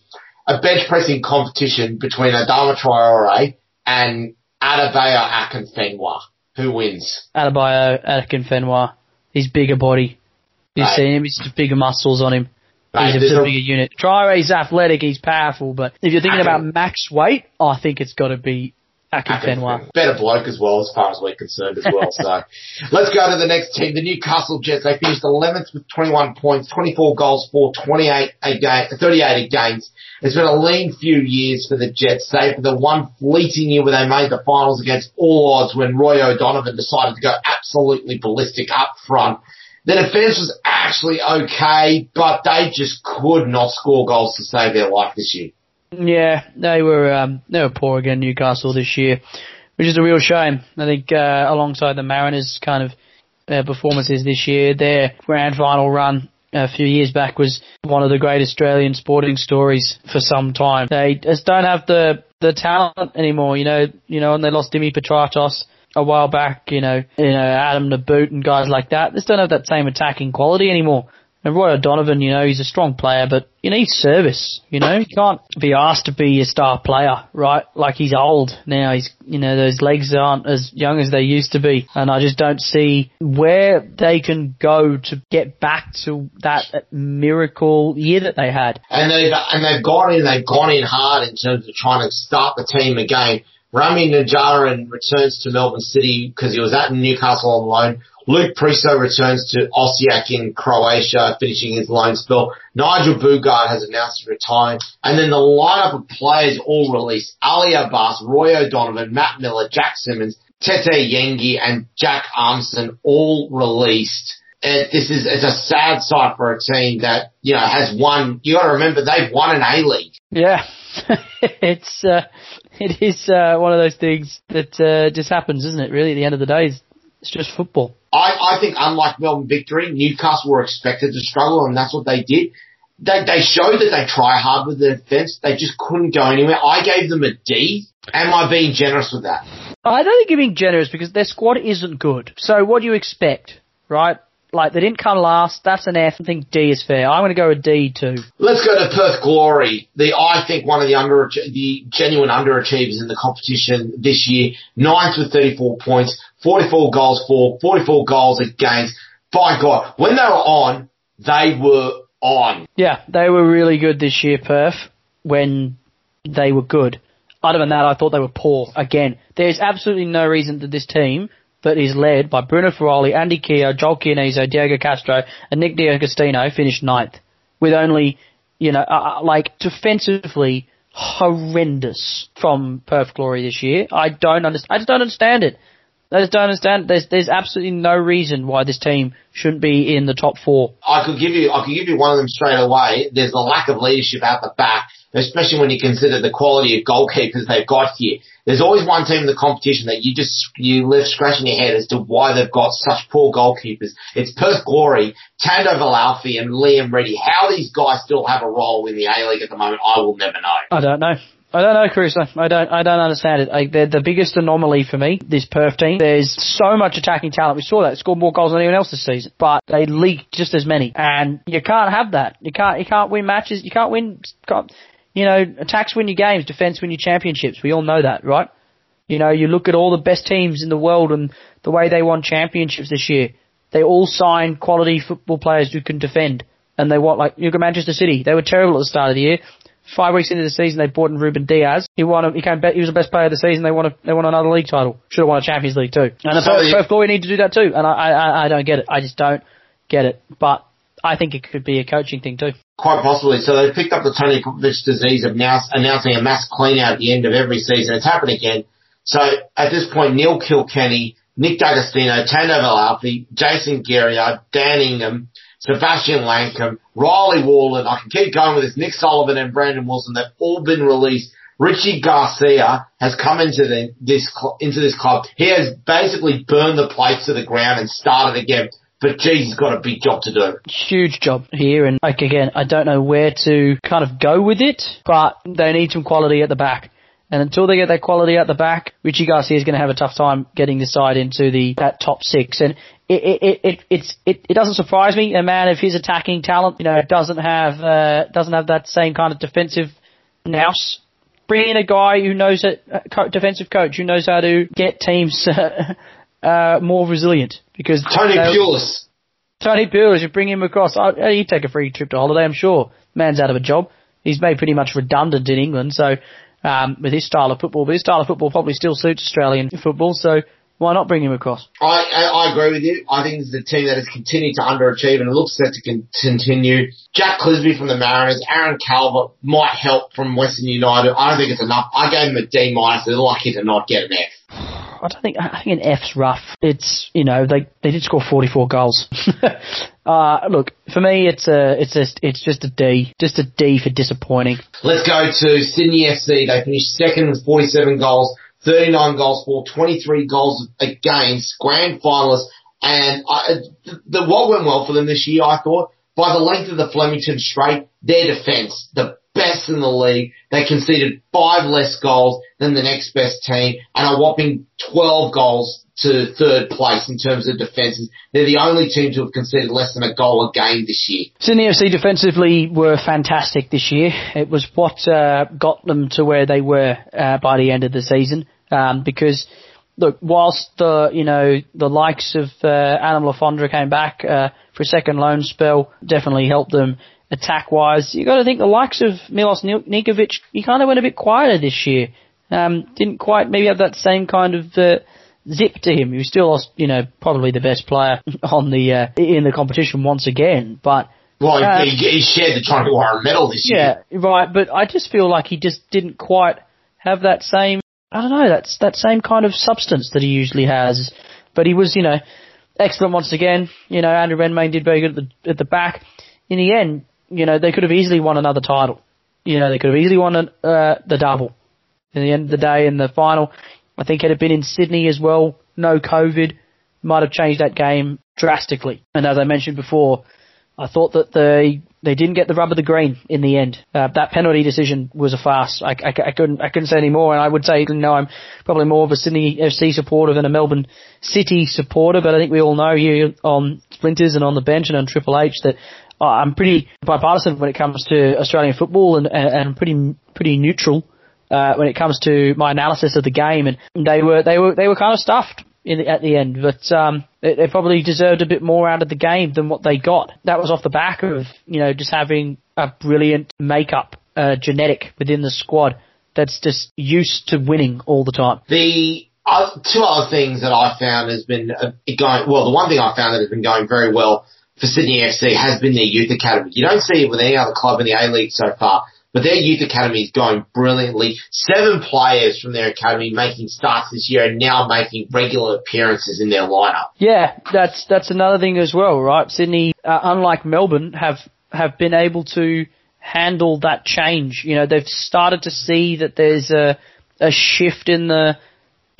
a bench pressing competition between Adama Traore and Adebayo Akinfenwa. Who wins? Adebayo Akinfenwa. He's bigger body. You see him, he's bigger muscles on him. Right, He's there's a a- bigger unit. Traore's athletic, he's powerful, but if you're thinking Akin- about max weight, I think it's got to be Akinfenwa. Better bloke as well, as far as we're concerned as well. so let's go to the next team, the Newcastle Jets. They finished 11th with 21 points, 24 goals for 28 a game, 38 games. It's been a lean few years for the Jets, save for the one fleeting year where they made the finals against all odds when Roy O'Donovan decided to go absolutely ballistic up front. The defense was actually okay, but they just could not score goals to save their life this year. Yeah, they were um, they were poor again, Newcastle this year, which is a real shame. I think uh, alongside the Mariners' kind of uh, performances this year, their grand final run a few years back was one of the great Australian sporting stories for some time. They just don't have the the talent anymore, you know. You know, and they lost Dimi Petratos a while back. You know, you know Adam Nabbout and guys like that. Just don't have that same attacking quality anymore. And Roy O'Donovan, you know, he's a strong player, but you need service. You know, you can't be asked to be a star player, right? Like he's old now. He's, you know, those legs aren't as young as they used to be, and I just don't see where they can go to get back to that miracle year that they had. and they've and they've gone in, they've gone in hard in terms of trying to start the team again. Ramy Najjarine returns to Melbourne City because he was at Newcastle on loan. Luke Priso returns to Osijek in Croatia, finishing his loan spell. Nigel Boogaard has announced he's retiring. And then the lineup of players all released. Ali Abbas, Roy O'Donovan, Matt Miller, Jack Simmons, Tete Yengi, and Jack Armstrong all released. Uh, this is it's a sad sight for a team that you know has won. You got to remember they've won an A League. Yeah, it's uh, it is uh, one of those things that uh, just happens, isn't it? Really, at the end of the day, it's, it's just football. I, I think unlike Melbourne Victory, Newcastle were expected to struggle, and that's what they did. They they showed that they try hard with the defense. They just couldn't go anywhere. I gave them a D. Am I being generous with that? I don't think you're being generous because their squad isn't good. So what do you expect, right? Like they didn't come last. That's an F. I think D is fair. I'm going to go a D too. Let's go to Perth Glory. The I think one of the under the genuine underachievers in the competition this year. Ninth with 34 points, 44 goals for, 44 goals against. By God, when they were on, they were on. Yeah, they were really good this year, Perth. When they were good. Other than that, I thought they were poor. Again, there's absolutely no reason that this team that is led by Bruno Fornaroli, Andy Keogh, Joel Chianese, Diego Castro, and Nick D'Agostino finished ninth with only, you know, uh, uh, like defensively horrendous from Perth Glory this year. I don't understand. I just don't understand it. I just don't understand. There's there's absolutely no reason why this team shouldn't be in the top four. I could give you, I could give you one of them straight away. There's the lack of leadership out the back, especially when you consider the quality of goalkeepers they've got here. There's always one team in the competition that you just, you live scratching your head as to why they've got such poor goalkeepers. It's Perth Glory, Tando Velaphi and Liam Reddy. How these guys still have a role in the A-League at the moment, I will never know. I don't know. I don't know, Chris. I don't. I don't understand it. I, they're the biggest anomaly for me. This Perth team. There's so much attacking talent. We saw that. Scored more goals than anyone else this season, but they leaked just as many. And you can't have that. You can't. You can't win matches. You can't win. You know, attacks win your games. Defense win your championships. We all know that, right? You know, you look at all the best teams in the world and the way they won championships this year. They all signed quality football players who can defend. And they want, like, you look at Manchester City. They were terrible at the start of the year. Five weeks into the season, they brought in Ruben Dias. He won. A, he came. He was the best player of the season. They won. A, they won another league title. Should have won a Champions League too. And the So Perth, you- Perth Glory need to do that too. And I, I, I don't get it. I just don't get it. But I think it could be a coaching thing too. Quite possibly. So they picked up the Tony Popovic disease of now announcing a mass clean out at the end of every season. It's happened again. So at this point, Neil Kilkenny, Nick D'Agostino, Tando Velaphi, Jason Garriard, Dan Ingham, Sebastian Langkamp, Riley Warland, I can keep going with this, Nick Sullivan and Brandon Wilson, they've all been released. Richie Garcia has come into the, this into this club. He has basically burned the plates to the ground and started again. But he's got a big job to do. Huge job here. And like again, I don't know where to kind of go with it, but they need some quality at the back. And until they get that quality at the back, Richie Garcia is going to have a tough time getting the side into the that top six. And it it it, it it's it, it doesn't surprise me. A man of his attacking talent, you know, doesn't have uh, doesn't have that same kind of defensive nous. Bring in a guy who knows a defensive coach who knows how to get teams uh, uh, more resilient because Tony they- Pulis. Tony Pulis, you bring him across. Oh, he'd take a free trip to holiday, I'm sure. Man's out of a job. He's made pretty much redundant in England, so um, with his style of football, but his style of football probably still suits Australian football, so why not bring him across? I, I, I agree with you. I think it's a team that has continued to underachieve and it looks set to con- continue. Jack Clisby from the Mariners, Aaron Calver might help from Western United. I don't think it's enough. I gave him a D minus. They're lucky to not get an F. I don't think I think an F's rough. It's you know they they did score 44 goals. uh, look for me it's a it's just it's just a D, just a D for disappointing. Let's go to Sydney FC. They finished second with 47 goals, 39 goals for, 23 goals against, grand finalists, and I, the, what went well for them this year, I thought, by the length of the Flemington straight, their defence, the best in the league. They conceded five less goals than the next best team and a whopping 12 goals to third place in terms of defences. They're the only team to have conceded less than a goal a game this year. Sydney FC defensively were fantastic this year. It was what uh, got them to where they were uh, by the end of the season. Um, because look, whilst the you know the likes of uh, Adam Le Fondre came back uh, for a second loan spell, definitely helped them attack wise. You got to think the likes of Milos Ninkovic, he kind of went a bit quieter this year. Um, didn't quite maybe have that same kind of uh, zip to him. He was still, you know, probably the best player on the uh, in the competition once again. But well, uh, he, he shared the Toronto Warren medal this year. Yeah, right. But I just feel like he just didn't quite have that same. I don't know. That's that same kind of substance that he usually has. But he was, you know, excellent once again. You know, Andrew Redmayne did very good at the at the back. In the end, you know, they could have easily won another title. You know, they could have easily won uh, the double. In the end of the day, in the final, I think had it been in Sydney as well, no COVID, might have changed that game drastically. And as I mentioned before, I thought that they they didn't get the rub of the green in the end. Uh, that penalty decision was a farce. I, I, I, couldn't I couldn't say any more. And I would say, you know, I'm probably more of a Sydney FC supporter than a Melbourne City supporter. But I think we all know here on Splinters and on the bench and on Triple H that uh, I'm pretty bipartisan when it comes to Australian football and, and, pretty pretty neutral uh, when it comes to my analysis of the game. And they were they were they were kind of stuffed in at the end, but um, they, they probably deserved a bit more out of the game than what they got. That was off the back of you know just having a brilliant makeup uh, genetic within the squad that's just used to winning all the time. The uh, two other things that I found has been uh, going well. The one thing I found that has been going very well for Sydney FC has been their youth academy. You don't see it with any other club in the A League so far, but their youth academy is going brilliantly. Seven players from their academy making starts this year and now making regular appearances in their lineup. Yeah, that's that's another thing as well, right? Sydney, uh, unlike Melbourne, have have been able to handle that change. You know, they've started to see that there's a a shift in the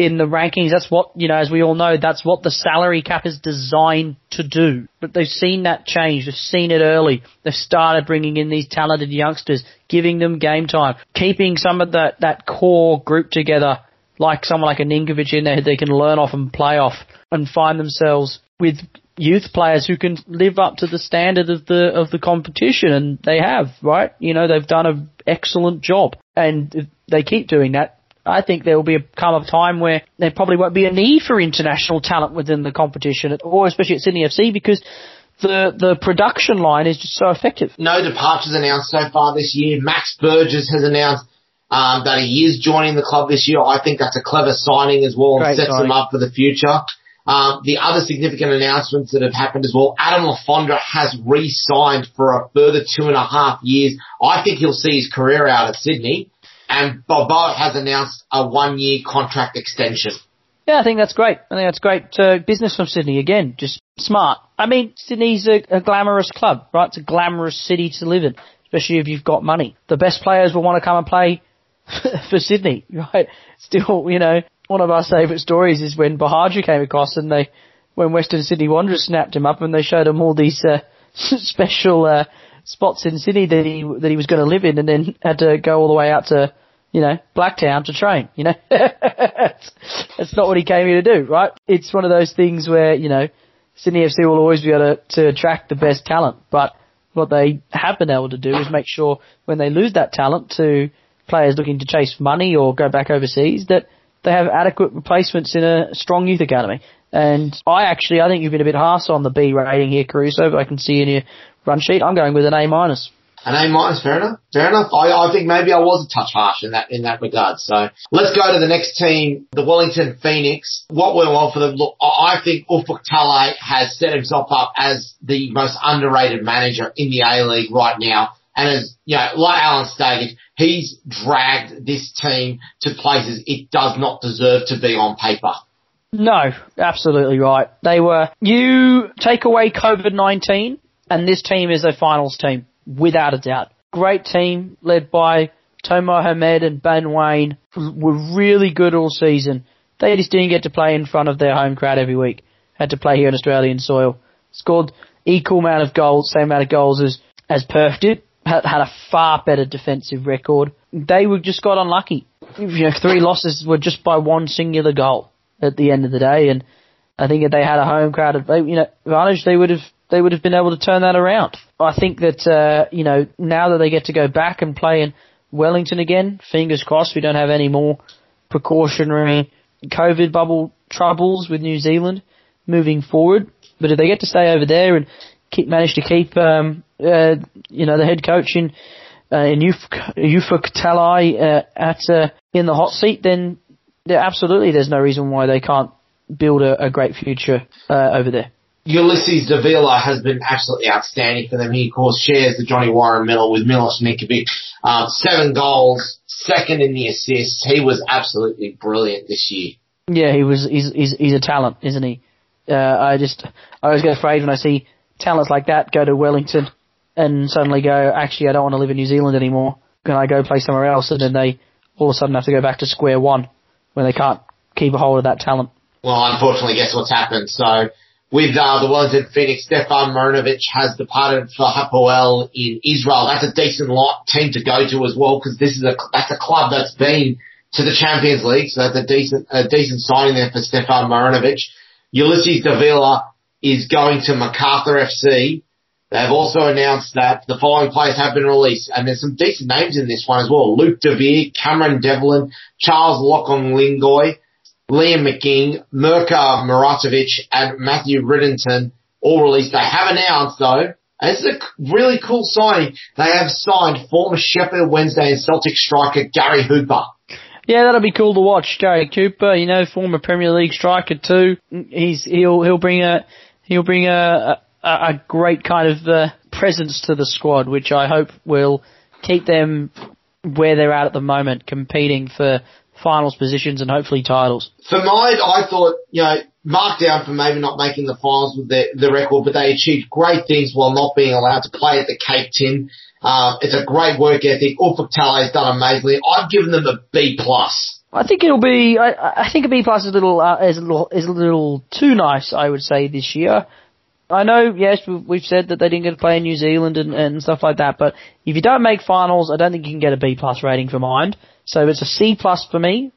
in the rankings. That's what, you know, as we all know, that's what the salary cap is designed to do. But they've seen that change. They've seen it early. They've started bringing in these talented youngsters, giving them game time, keeping some of that, that core group together, like someone like a Ninkovic in there they can learn off and play off and find themselves with youth players who can live up to the standard of the of the competition and they have right you know they've done an excellent job and they keep doing that I think there will be a come a time where there probably won't be a need for international talent within the competition, or especially at Sydney FC, because the the production line is just so effective. No departures announced so far this year. Max Burgess has announced um, that he is joining the club this year. I think that's a clever signing as well and Great sets signing. them up for the future. Um, the other significant announcements that have happened as well, Adam Le Fondre has re-signed for a further two and a half years. I think he'll see his career out at Sydney and Bobo has announced a one-year contract extension. Yeah, I think that's great. I think that's great uh, business from Sydney again. Just smart. I mean, Sydney's a, a glamorous club, right? It's a glamorous city to live in, especially if you've got money. The best players will want to come and play for Sydney, right? Still, you know, one of our favourite stories is when Buhagiar came across and they, when Western Sydney Wanderers snapped him up and they showed him all these uh, special uh, spots in Sydney that he that he was going to live in, and then had to go all the way out to you know, Blacktown to train, you know. That's not what he came here to do, right? It's one of those things where, you know, Sydney FC will always be able to, to attract the best talent, but what they have been able to do is make sure when they lose that talent to players looking to chase money or go back overseas that they have adequate replacements in a strong youth academy. And I actually, I think you've been a bit harsh on the B rating here, Caruso, but I can see in your run sheet, I'm going with an A minus. An A minus, fair enough. Fair enough. I, I think maybe I was a touch harsh in that in that regard. So let's go to the next team, the Wellington Phoenix. What went well for them? Look, I think Ufuk Talay has set himself up as the most underrated manager in the A League right now. And as you know, like Alan stated, he's dragged this team to places it does not deserve to be on paper. No, absolutely right. They were. You take away COVID nineteen, and this team is a finals team without a doubt. Great team led by Tomer Hemed and Ben Waine were really good all season. They just didn't get to play in front of their home crowd every week. Had to play here on Australian soil. Scored equal amount of goals, same amount of goals as, as Perth did. Had, had a far better defensive record. They were just got unlucky. You know, three losses were just by one singular goal at the end of the day. And I think if they had a home crowd, you know, advantage, they would have they would have been able to turn that around. I think that, uh, you know, now that they get to go back and play in Wellington again, fingers crossed we don't have any more precautionary COVID bubble troubles with New Zealand moving forward. But if they get to stay over there and keep, manage to keep, um, uh, you know, the head coach in, uh, in Ufuk Talay, uh, at, uh, in the hot seat, then absolutely there's no reason why they can't build a, a great future, uh, over there. Ulises Davila has been absolutely outstanding for them. He, of course, shares the Johnny Warren medal with Milos Ninkovic. Um, seven goals, second in the assists. He was absolutely brilliant this year. Yeah, he was. He's he's, he's a talent, isn't he? Uh, I just I always get afraid when I see talents like that go to Wellington and suddenly go, actually, I don't want to live in New Zealand anymore. Can I go play somewhere else? And then they all of a sudden have to go back to square one when they can't keep a hold of that talent. Well, unfortunately, guess what's happened? So with uh, the Wellington Phoenix, Stefan Marinovic has departed for Hapoel in Israel. That's a decent lot team to go to as well because this is a that's a club that's been to the Champions League, so that's a decent a decent signing there for Stefan Marinovic. Ulises Davila is going to Macarthur FC. They've also announced that the following players have been released, and there's some decent names in this one as well. Luke DeVere, Cameron Devlin, Charles Lokolingoy, Liam McGing, Mirza Muratovic, and Matthew Ridenton all released. They have announced though, and this is a really cool signing, they have signed former Sheffield Wednesday and Celtic striker Gary Hooper. Yeah, that'll be cool to watch. Gary Cooper, you know, former Premier League striker too. He's he'll he'll bring a he'll bring a a, a great kind of uh, presence to the squad, which I hope will keep them where they're at at the moment, competing for finals positions and hopefully titles. For mine, I thought, you know, marked down for maybe not making the finals with the, the record, but they achieved great things while not being allowed to play at the Cake Tin. Uh, it's a great work ethic. Ufuk Talay has done amazingly. I've given them a B plus. I think it'll be. I, I think a B plus is a little uh, is a little is a little too nice. I would say this year. I know, yes, we've said that they didn't get to play in New Zealand and, and stuff like that, but if you don't make finals, I don't think you can get a B plus rating for mine. So it's a C plus for me.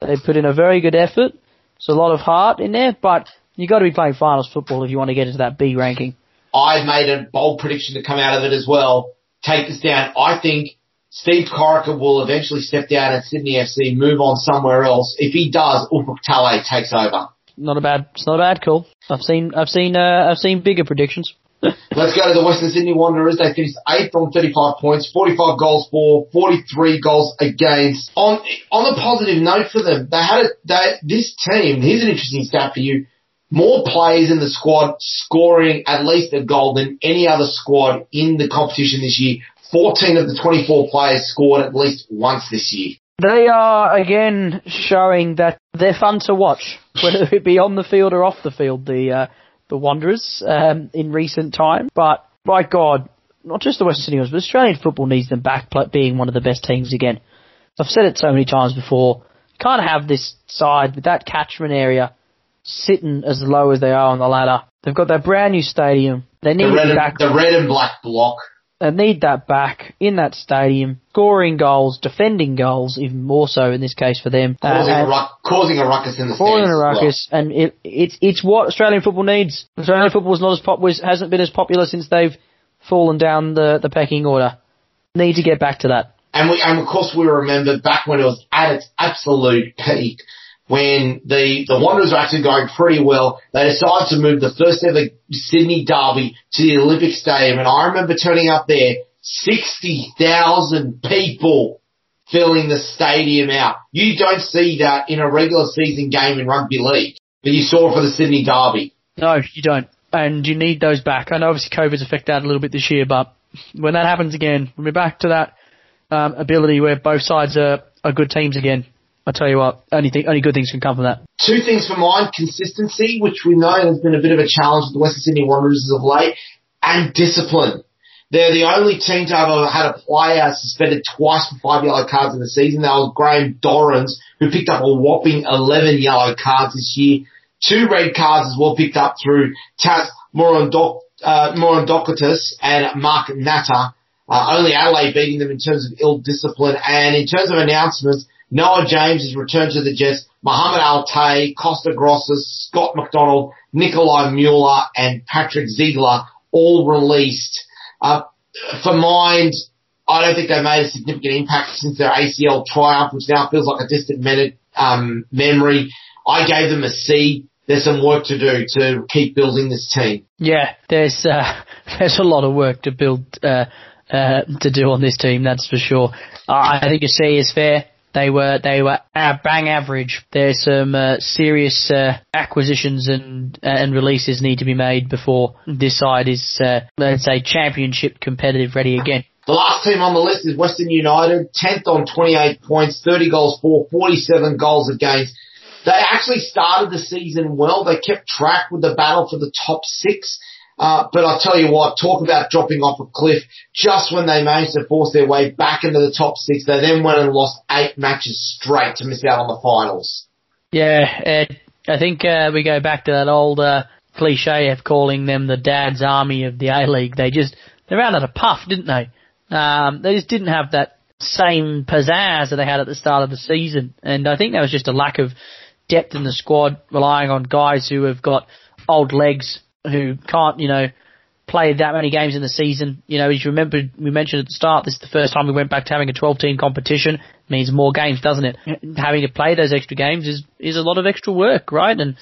They put in a very good effort. There's a lot of heart in there, but you got to be playing finals football if you want to get into that B ranking. I've made a bold prediction to come out of it as well. Take this down. I think Steve Corica will eventually step down at Sydney FC, move on somewhere else. If he does, Ufuk Talay takes over. Not a bad, it's not a bad call. I've seen, I've seen, uh, I've seen bigger predictions. Let's go to the Western Sydney Wanderers. They finished eighth on 35 points, 45 goals for, 43 goals against. On on a positive note for them, they had a, they, this team. Here's an interesting stat for you: more players in the squad scoring at least a goal than any other squad in the competition this year. 14 of the 24 players scored at least once this year. They are again showing that they're fun to watch, whether it be on the field or off the field. The uh, the Wanderers um, in recent time. But by God, not just the Western Sydney but Australian football needs them back being one of the best teams again. I've said it so many times before. Can't have this side with that catchment area sitting as low as they are on the ladder. They've got that brand new stadium. They need the red, back. the red and black block. They need that back in that stadium, scoring goals, defending goals, even more so in this case for them. Causing, uh, a, ruck, causing a ruckus in the stadium. causing a ruckus, well. and it, it's it's what Australian football needs. Australian football is not as pop, was, hasn't been as popular since they've fallen down the the pecking order. Need to get back to that. And we and of course we remember back when it was at its absolute peak when the, the Wanderers are actually going pretty well, they decided to move the first ever Sydney Derby to the Olympic Stadium. And I remember turning up there, 60,000 people filling the stadium out. You don't see that in a regular season game in rugby league, but you saw it for the Sydney Derby. No, you don't. And you need those back. I know obviously COVID's affected that a little bit this year, but when that happens again, when we're back to that um, ability where both sides are, are good teams again, I tell you what, only th- only good things can come from that. Two things for mine: consistency, which we know has been a bit of a challenge with the Western Sydney Wanderers as of late, and discipline. They're the only team to have had a player suspended twice for five yellow cards in the season. That was Graham Dorans, who picked up a whopping 11 yellow cards this year. Two red cards as well picked up through Tass Mourdoukoutas uh, and Mark Natta. Uh, only Adelaide beating them in terms of ill discipline. And in terms of announcements, Noah James has returned to the Jets. Mohamed Altai, Kosta Grozos, Scott McDonald, Nikolai Mueller, and Patrick Ziegler all released. Uh, for mind, I don't think they made a significant impact since their ACL triumph, which now feels like a distant um, memory. I gave them a C. There's some work to do to keep building this team. Yeah, there's uh, there's a lot of work to build uh, uh, to do on this team. That's for sure. I think a C is fair. They were they were bang average. There's some uh, serious uh, acquisitions and and releases need to be made before this side is uh, let's say championship competitive ready again. The last team on the list is Western United, 10th on 28 points, 30 goals for, 47 goals against. They actually started the season well. They kept track with the battle for the top six. Uh, but I'll tell you what, talk about dropping off a cliff. Just when they managed to force their way back into the top six, they then went and lost eight matches straight to miss out on the finals. Yeah, I think uh, we go back to that old uh, cliche of calling them the dad's army of the A-League. They just, they ran out of puff, didn't they? Um, they just didn't have that same pizzazz that they had at the start of the season. And I think that was just a lack of depth in the squad, relying on guys who have got old legs who can't, you know, play that many games in the season. You know, as you remember, we mentioned at the start, this is the first time we went back to having a 12 team competition. It means more games, doesn't it? Having to play those extra games is, is a lot of extra work, right? And,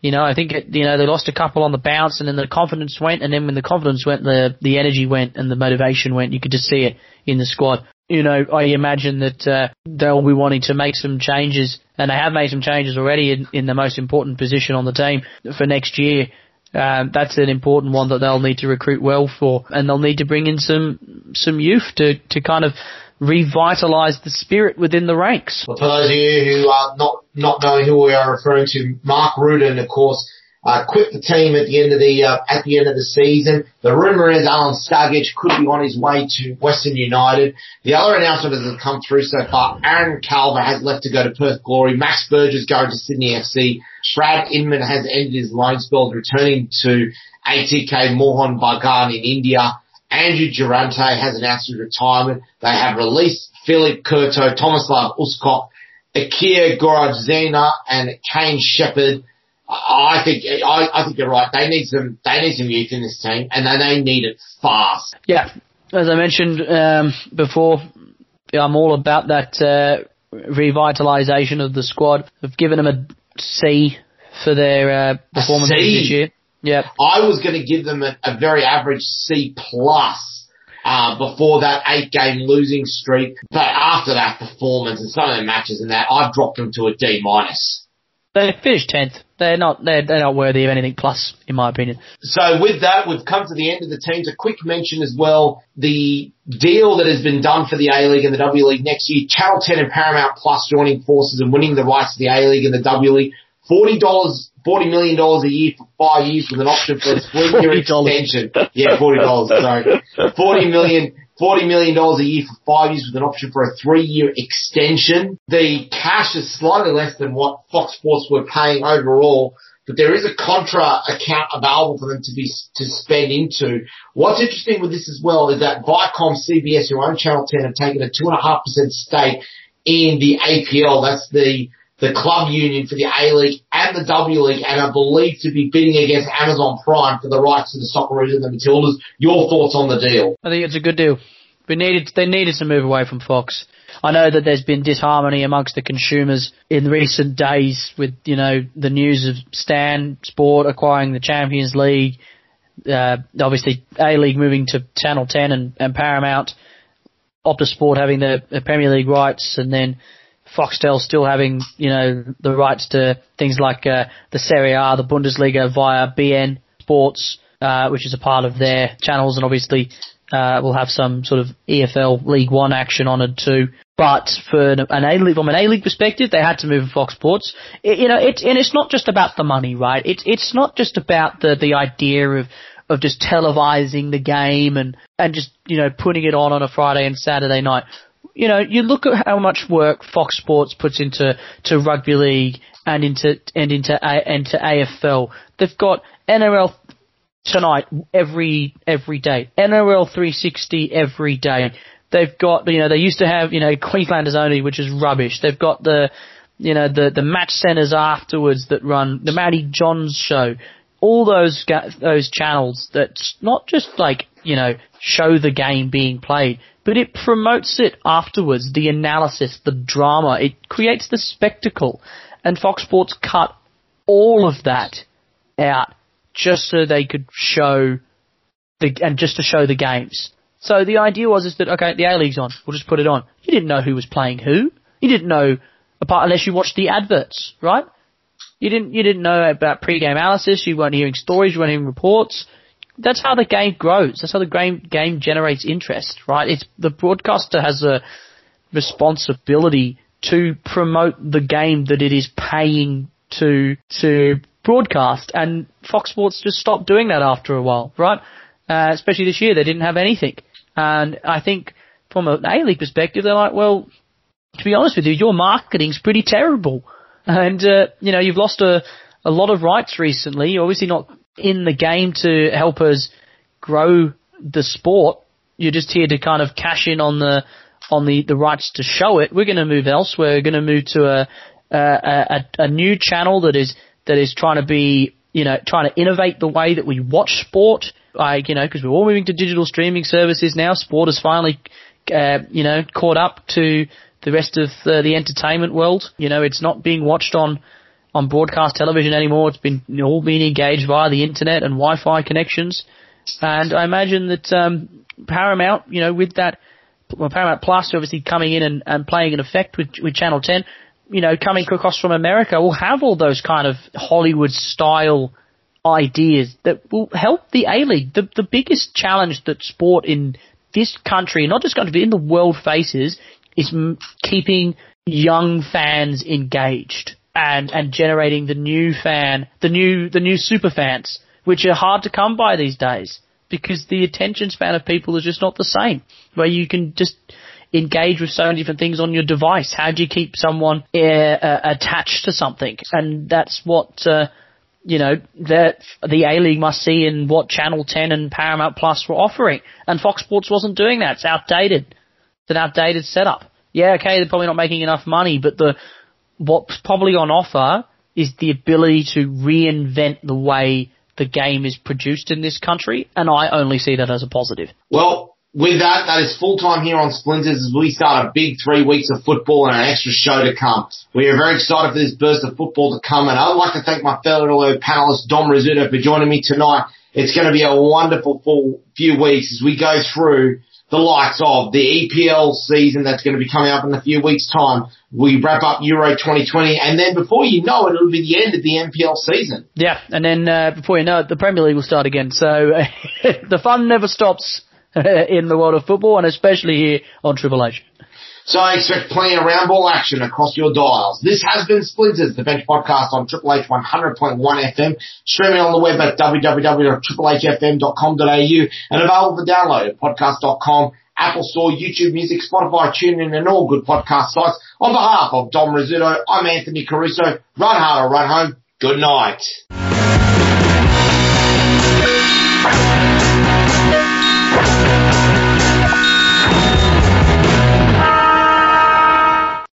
you know, I think, it, you know, they lost a couple on the bounce and then the confidence went and then when the confidence went, the, the energy went and the motivation went. You could just see it in the squad. You know, I imagine that, uh, they'll be wanting to make some changes and they have made some changes already in, in the most important position on the team for next year um, that's an important one that they'll need to recruit well for, and they'll need to bring in some some youth to to kind of revitalise the spirit within the ranks. Well, for those of you who are not not knowing who we are referring to, Mark Rudan, of course, uh, quit the team at the end of the uh, at the end of the season. The rumor is Alen Stajcic could be on his way to Western United. The other announcement that has come through so far: Aaron Calver has left to go to Perth Glory. Max Burgess going to Sydney FC. Brad Inman has ended his loan spell, returning to ATK Mohun Bagan in India. Andrew Durante has announced his retirement. They have released Filip Kurto, Tomislav Uskok, Akir Gorazena, and Kane Shepherd. I think I, I think you're right. They need some they need some youth in this team, and they, they need it fast. Yeah, as I mentioned um, before, I'm all about that uh, revitalisation of the squad. I've given them a C for their uh, performance this year. Yeah, I was going to give them a, a, very average C plus uh, before that eight game losing streak, but after that performance and some of the matches and that, I've dropped them to a D minus. They finished tenth. They're not. They're, they're not worthy of anything plus, in my opinion. So with that, we've come to the end of the teams. A quick mention as well: the deal that has been done for the A League and the W League next year. Channel 10 and Paramount Plus joining forces and winning the rights to the A League and the W League. Forty dollars, forty million dollars a year for five years with an option for a three-year extension. Yeah, forty dollars. Sorry, forty million $40 million a year for five years with an option for a three-year extension. The cash is slightly less than what Fox Sports were paying overall, but there is a contra account available for them to be to spend into. What's interesting with this as well is that Viacom CBS, who own Channel 10, have taken a two and a half percent stake in the APL. That's the the club union for the A League and the W League and are believed to be bidding against Amazon Prime for the rights to the Socceroos and the Matildas. Your thoughts on the deal? I think it's a good deal. We needed, they needed to move away from Fox. I know that there's been disharmony amongst the consumers in recent days with, you know, the news of Stan Sport acquiring the Champions League, uh, obviously A-League moving to Channel 10 and, and Paramount, Optus Sport having the, the Premier League rights, and then Foxtel still having, you know, the rights to things like uh, the Serie A, the Bundesliga via beIN Sports, uh, which is a part of their channels, and obviously uh, we'll have some sort of EFL League One action on it too. But for an A league, from an A league perspective, they had to move to Fox Sports. It, you know, it, and it's not just about the money, right? It's it's not just about the the idea of of just televising the game and and just you know putting it on on a Friday and Saturday night. You know, you look at how much work Fox Sports puts into to rugby league and into and into A, into AFL. They've got NRL tonight every every day. NRL 360 every day. They've got you know they used to have you know Queenslanders only, which is rubbish. They've got the you know the the match centers afterwards that run the Matty Johns show. All those those channels that not just like you know show the game being played, but it promotes it afterwards. The analysis, the drama, it creates the spectacle, and Fox Sports cut all of that out just so they could show the and just to show the games. So the idea was is that okay, the A League's on, we'll just put it on. You didn't know who was playing who. You didn't know apart unless you watched the adverts, right? You didn't you didn't know about pre-game analysis. You weren't hearing stories. You weren't hearing reports. That's how the game grows. That's how the game game generates interest, right? It's the broadcaster has a responsibility to promote the game that it is paying to to broadcast, and Fox Sports just stopped doing that after a while, right? Uh, especially this year, they didn't have anything, and I think from an A League perspective, they're like, well, to be honest with you, your marketing's pretty terrible, and uh, you know you've lost a a lot of rights recently. You're obviously not in the game to help us grow the sport. You're just here to kind of cash in on the on the, the rights to show it. We're going to move elsewhere. We're going to move to a, a, a, a new channel that is that is trying to be, you know, trying to innovate the way that we watch sport. Like, you know, because we're all moving to digital streaming services now. Sport has finally, uh, you know, caught up to the rest of uh, the entertainment world. You know, it's not being watched on on broadcast television anymore. It's been all being engaged via the internet and Wi-Fi connections. And I imagine that um, Paramount, you know, with that well, Paramount Plus obviously coming in and, and playing an effect with with Channel 10, you know, coming across from America will have all those kind of Hollywood style ideas that will help the A League. The the biggest challenge that sport in this country, not just country, but in the world faces, is m- keeping young fans engaged and and generating the new fan, the new the new super fans, which are hard to come by these days because the attention span of people is just not the same. Where you can just engage with so many different things on your device? How do you keep someone uh, uh, attached to something? And that's what uh, you know that the A League must see in what Channel 10 and Paramount Plus were offering. And Fox Sports wasn't doing that. It's outdated. It's an outdated setup. Yeah, okay, they're probably not making enough money, but the what's probably on offer is the ability to reinvent the way the game is produced in this country, and I only see that as a positive. Well, with that, that is full time here on Splinters as we start a big three weeks of football and an extra show to come. We are very excited for this burst of football to come and I'd like to thank my fellow panelist Dom Rizzuto for joining me tonight. It's going to be a wonderful few weeks as we go through the likes of the EPL season that's going to be coming up in a few weeks time. We wrap up Euro 2020 and then before you know it, it'll be the end of the NPL season. Yeah, and then uh, before you know it, the Premier League will start again. So the fun never stops. in the world of football and especially here on Triple H. So I expect plenty of round ball action across your dials. This has been Splinters, the bench podcast on Triple H 100.1 FM, streaming on the web at www.triplehfm.com.au and available for download at podcast.com, Apple Store, YouTube Music, Spotify, TuneIn and all good podcast sites. On behalf of Dom Rizzuto, I'm Anthony Caruso. Run hard or run home. Good night.